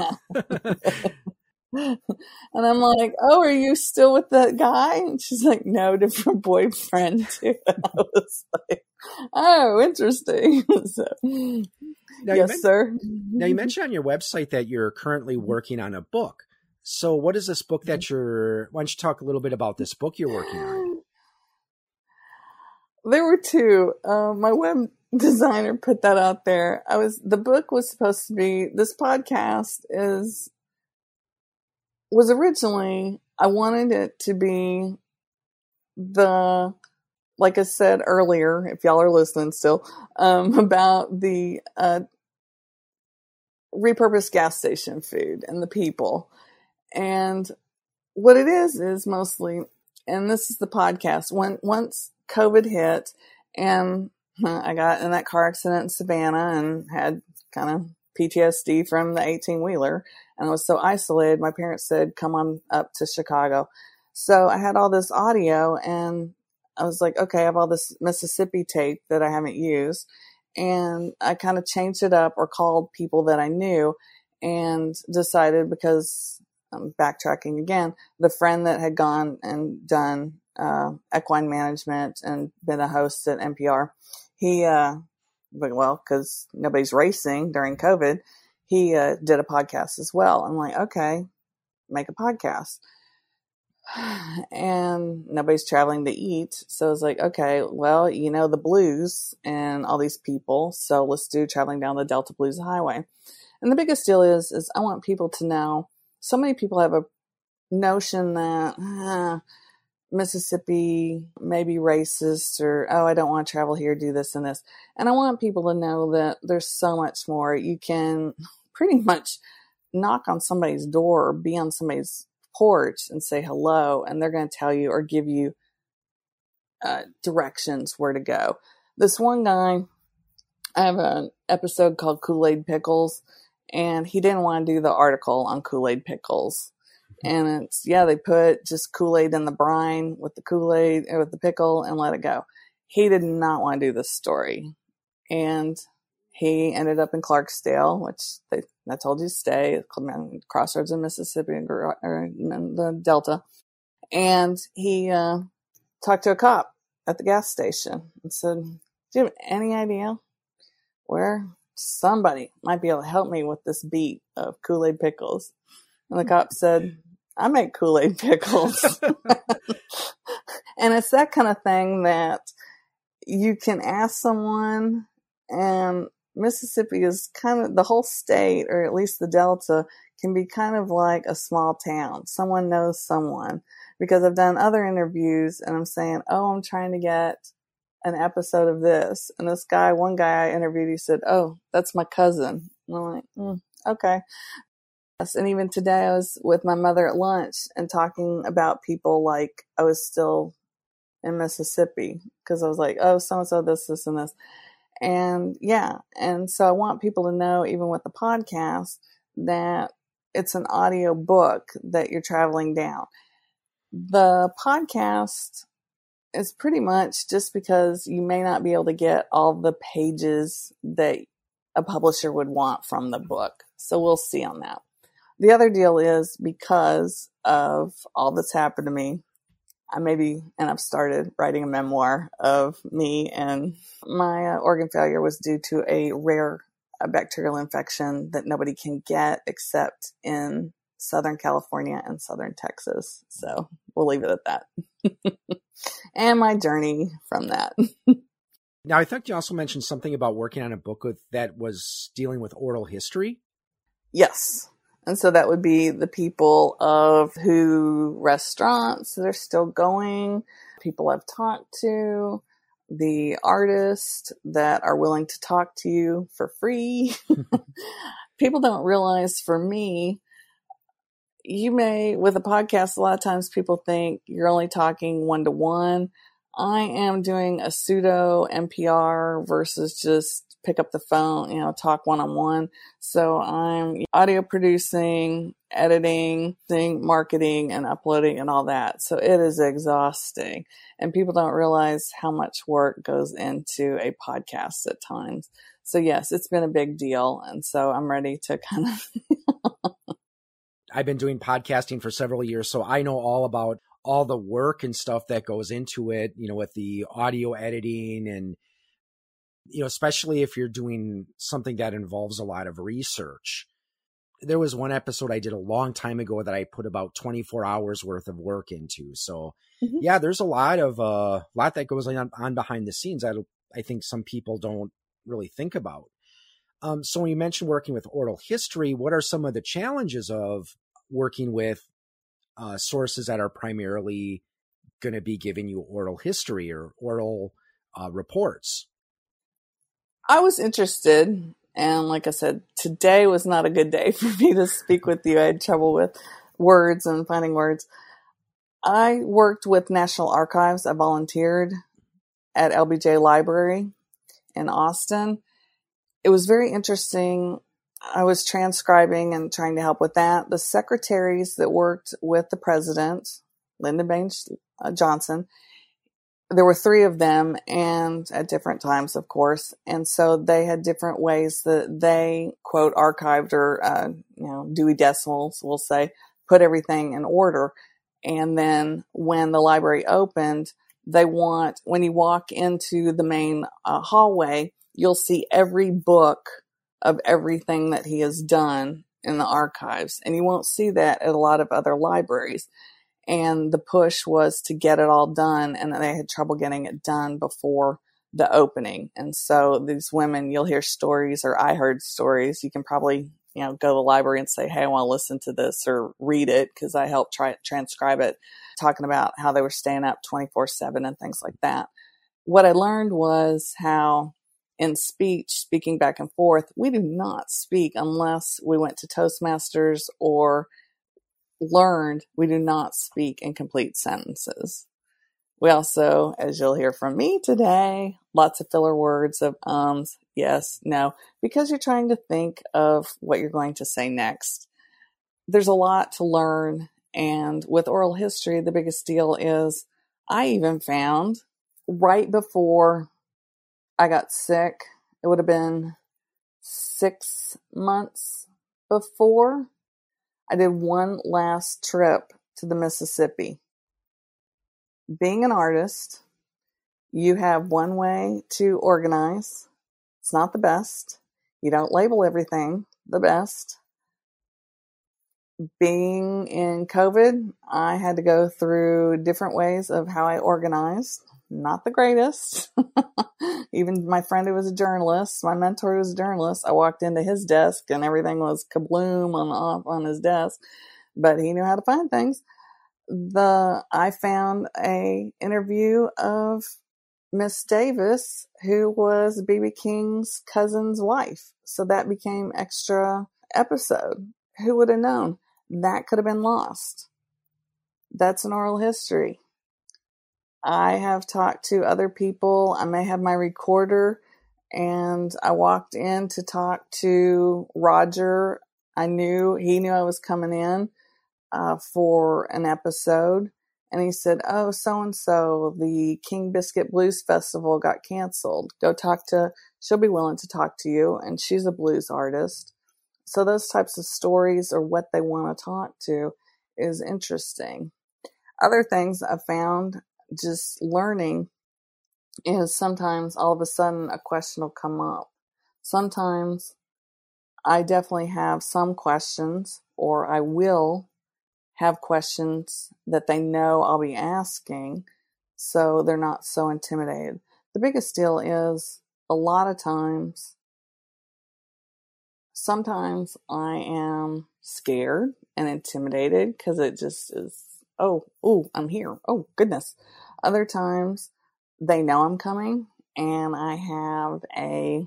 and I'm like, "Oh, are you still with that guy?" And she's like, "No, different boyfriend too." And I was like, "Oh, interesting." so, now yes, sir. Now you mentioned on your website that you're currently working on a book. So, what is this book that mm-hmm. you're? Why don't you talk a little bit about this book you're working on? There were two. Uh, my web designer put that out there. I was the book was supposed to be. This podcast is was originally. I wanted it to be the like I said earlier, if y'all are listening still, um, about the uh, repurposed gas station food and the people. And what it is is mostly, and this is the podcast. When once COVID hit, and I got in that car accident in Savannah and had kind of PTSD from the 18 wheeler, and I was so isolated. My parents said, "Come on up to Chicago." So I had all this audio, and I was like, "Okay, I have all this Mississippi tape that I haven't used." And I kind of changed it up or called people that I knew and decided because um, backtracking again, the friend that had gone and done uh, equine management and been a host at NPR, he, uh, well, because nobody's racing during COVID, he uh, did a podcast as well. I'm like, okay, make a podcast. And nobody's traveling to eat. So I was like, okay, well, you know, the blues and all these people. So let's do traveling down the Delta Blues Highway. And the biggest deal is, is I want people to know so many people have a notion that Mississippi may be racist or, oh, I don't want to travel here, do this and this. And I want people to know that there's so much more. You can pretty much knock on somebody's door or be on somebody's porch and say hello, and they're going to tell you or give you uh, directions where to go. This one guy, I have an episode called Kool Aid Pickles and he didn't want to do the article on Kool Aid pickles. Mm-hmm. And it's yeah, they put just Kool Aid in the brine with the Kool Aid with the pickle and let it go. He did not want to do this story, and he ended up in Clarksdale, which they, I told you to stay, crossroads in Mississippi and the Delta. And he uh, talked to a cop at the gas station and said, "Do you have any idea where somebody might be able to help me with this beat of Kool Aid pickles. And the cop said, I make Kool Aid pickles. and it's that kind of thing that you can ask someone, and Mississippi is kind of the whole state, or at least the Delta, can be kind of like a small town. Someone knows someone. because I've done other interviews and I'm saying, Oh, I'm trying to get an episode of this. And this guy, one guy I interviewed, he said, Oh, that's my cousin. And I'm like, mm, okay. Yes. And even today I was with my mother at lunch and talking about people like I was still in Mississippi because I was like, oh, so and so, this, this, and this. And yeah. And so I want people to know, even with the podcast, that it's an audio book that you're traveling down. The podcast is pretty much just because you may not be able to get all the pages that a publisher would want from the book. So we'll see on that. The other deal is because of all that's happened to me, I maybe, and I've started writing a memoir of me and my uh, organ failure was due to a rare uh, bacterial infection that nobody can get except in Southern California and Southern Texas. So we'll leave it at that. and my journey from that. now, I think you also mentioned something about working on a book with, that was dealing with oral history. Yes. And so that would be the people of who restaurants that are still going, people I've talked to, the artists that are willing to talk to you for free. people don't realize for me, you may, with a podcast, a lot of times people think you're only talking one to one. I am doing a pseudo NPR versus just pick up the phone, you know, talk one on one. So I'm audio producing, editing, thing, marketing and uploading and all that. So it is exhausting and people don't realize how much work goes into a podcast at times. So yes, it's been a big deal. And so I'm ready to kind of I've been doing podcasting for several years, so I know all about all the work and stuff that goes into it, you know, with the audio editing and you know, especially if you're doing something that involves a lot of research. There was one episode I did a long time ago that I put about 24 hours worth of work into. So, mm-hmm. yeah, there's a lot of uh lot that goes on, on behind the scenes. I I think some people don't really think about. Um, so when you mentioned working with oral history, what are some of the challenges of working with uh, sources that are primarily going to be giving you oral history or oral uh, reports? I was interested. And like I said, today was not a good day for me to speak with you. I had trouble with words and finding words. I worked with National Archives. I volunteered at LBJ Library in Austin. It was very interesting. I was transcribing and trying to help with that. The secretaries that worked with the president, Lyndon Baines uh, Johnson, there were three of them and at different times, of course. And so they had different ways that they quote archived or, uh, you know, Dewey Decimals, we'll say, put everything in order. And then when the library opened, they want, when you walk into the main uh, hallway, you'll see every book of everything that he has done in the archives. And you won't see that at a lot of other libraries and the push was to get it all done and they had trouble getting it done before the opening. And so these women you'll hear stories or i heard stories. You can probably you know go to the library and say hey i want to listen to this or read it because i helped try transcribe it talking about how they were staying up 24 7 and things like that. What i learned was how in speech speaking back and forth we do not speak unless we went to toastmasters or learned we do not speak in complete sentences. We also, as you'll hear from me today, lots of filler words of ums, yes, no, because you're trying to think of what you're going to say next. There's a lot to learn. And with oral history, the biggest deal is I even found right before I got sick, it would have been six months before I did one last trip to the Mississippi. Being an artist, you have one way to organize. It's not the best. You don't label everything the best. Being in COVID, I had to go through different ways of how I organized. Not the greatest. Even my friend who was a journalist, my mentor who was a journalist, I walked into his desk and everything was kabloom on off on his desk, but he knew how to find things. the I found a interview of Miss Davis, who was BB King's cousin's wife. So that became extra episode. Who would have known? That could have been lost. That's an oral history. I have talked to other people. I may have my recorder and I walked in to talk to Roger. I knew he knew I was coming in uh, for an episode, and he said, "Oh, so and so, the King Biscuit Blues Festival got canceled. Go talk to. She'll be willing to talk to you, and she's a blues artist. So those types of stories or what they want to talk to is interesting. Other things I've found just learning is sometimes all of a sudden a question will come up. Sometimes I definitely have some questions, or I will have questions that they know I'll be asking, so they're not so intimidated. The biggest deal is a lot of times, sometimes I am scared and intimidated because it just is, oh, oh, I'm here. Oh, goodness. Other times, they know I'm coming and I have a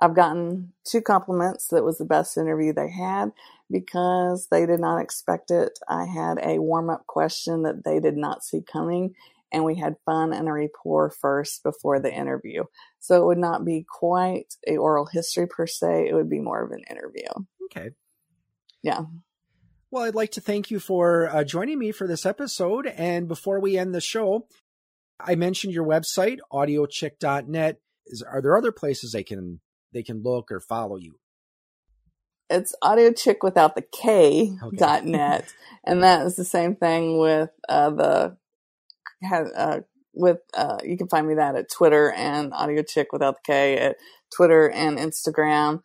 I've gotten two compliments that was the best interview they had because they did not expect it. I had a warm up question that they did not see coming and we had fun and a rapport first before the interview. So it would not be quite a oral history per se. It would be more of an interview. Okay. Yeah. Well, I'd like to thank you for uh, joining me for this episode. And before we end the show, I mentioned your website, audiochic.net. Is are there other places they can they can look or follow you? It's audiochic without the K okay. dot net, and that is the same thing with uh, the uh, with uh, you can find me that at Twitter and audiochic without the K at Twitter and Instagram.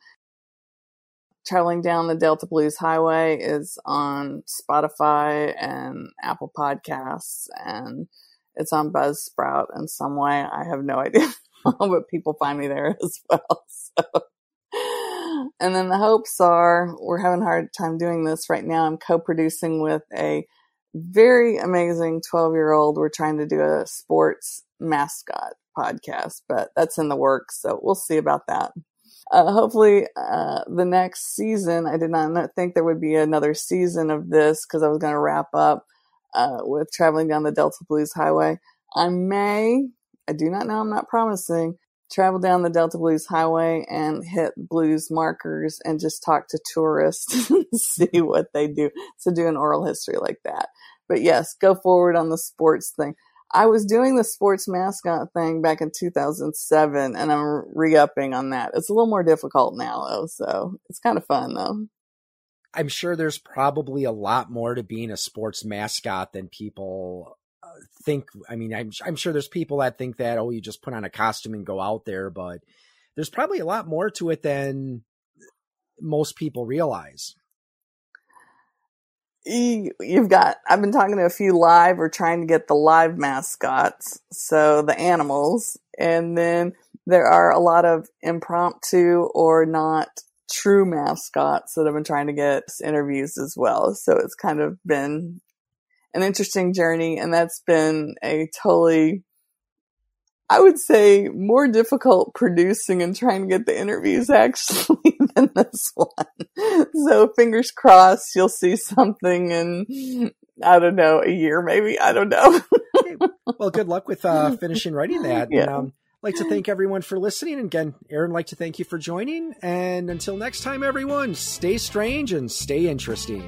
Traveling down the Delta Blues Highway is on Spotify and Apple Podcasts and it's on Buzzsprout in some way. I have no idea, but people find me there as well. So. And then the hopes are we're having a hard time doing this right now. I'm co-producing with a very amazing 12 year old. We're trying to do a sports mascot podcast, but that's in the works. So we'll see about that. Uh, hopefully, uh, the next season, I did not think there would be another season of this because I was going to wrap up uh, with traveling down the Delta Blues Highway. I may, I do not know, I'm not promising, travel down the Delta Blues Highway and hit blues markers and just talk to tourists and see what they do. So do an oral history like that. But yes, go forward on the sports thing. I was doing the sports mascot thing back in 2007 and I'm re-upping on that. It's a little more difficult now though, so it's kind of fun though. I'm sure there's probably a lot more to being a sports mascot than people uh, think. I mean, I'm, I'm sure there's people that think that, oh, you just put on a costume and go out there, but there's probably a lot more to it than most people realize. You've got, I've been talking to a few live or trying to get the live mascots, so the animals, and then there are a lot of impromptu or not true mascots that I've been trying to get interviews as well. So it's kind of been an interesting journey and that's been a totally I would say more difficult producing and trying to get the interviews actually than this one. So fingers crossed you'll see something in I don't know, a year maybe. I don't know. well, good luck with uh, finishing writing that. Yeah. And, um, like to thank everyone for listening. And again, Aaron, like to thank you for joining. And until next time, everyone, stay strange and stay interesting.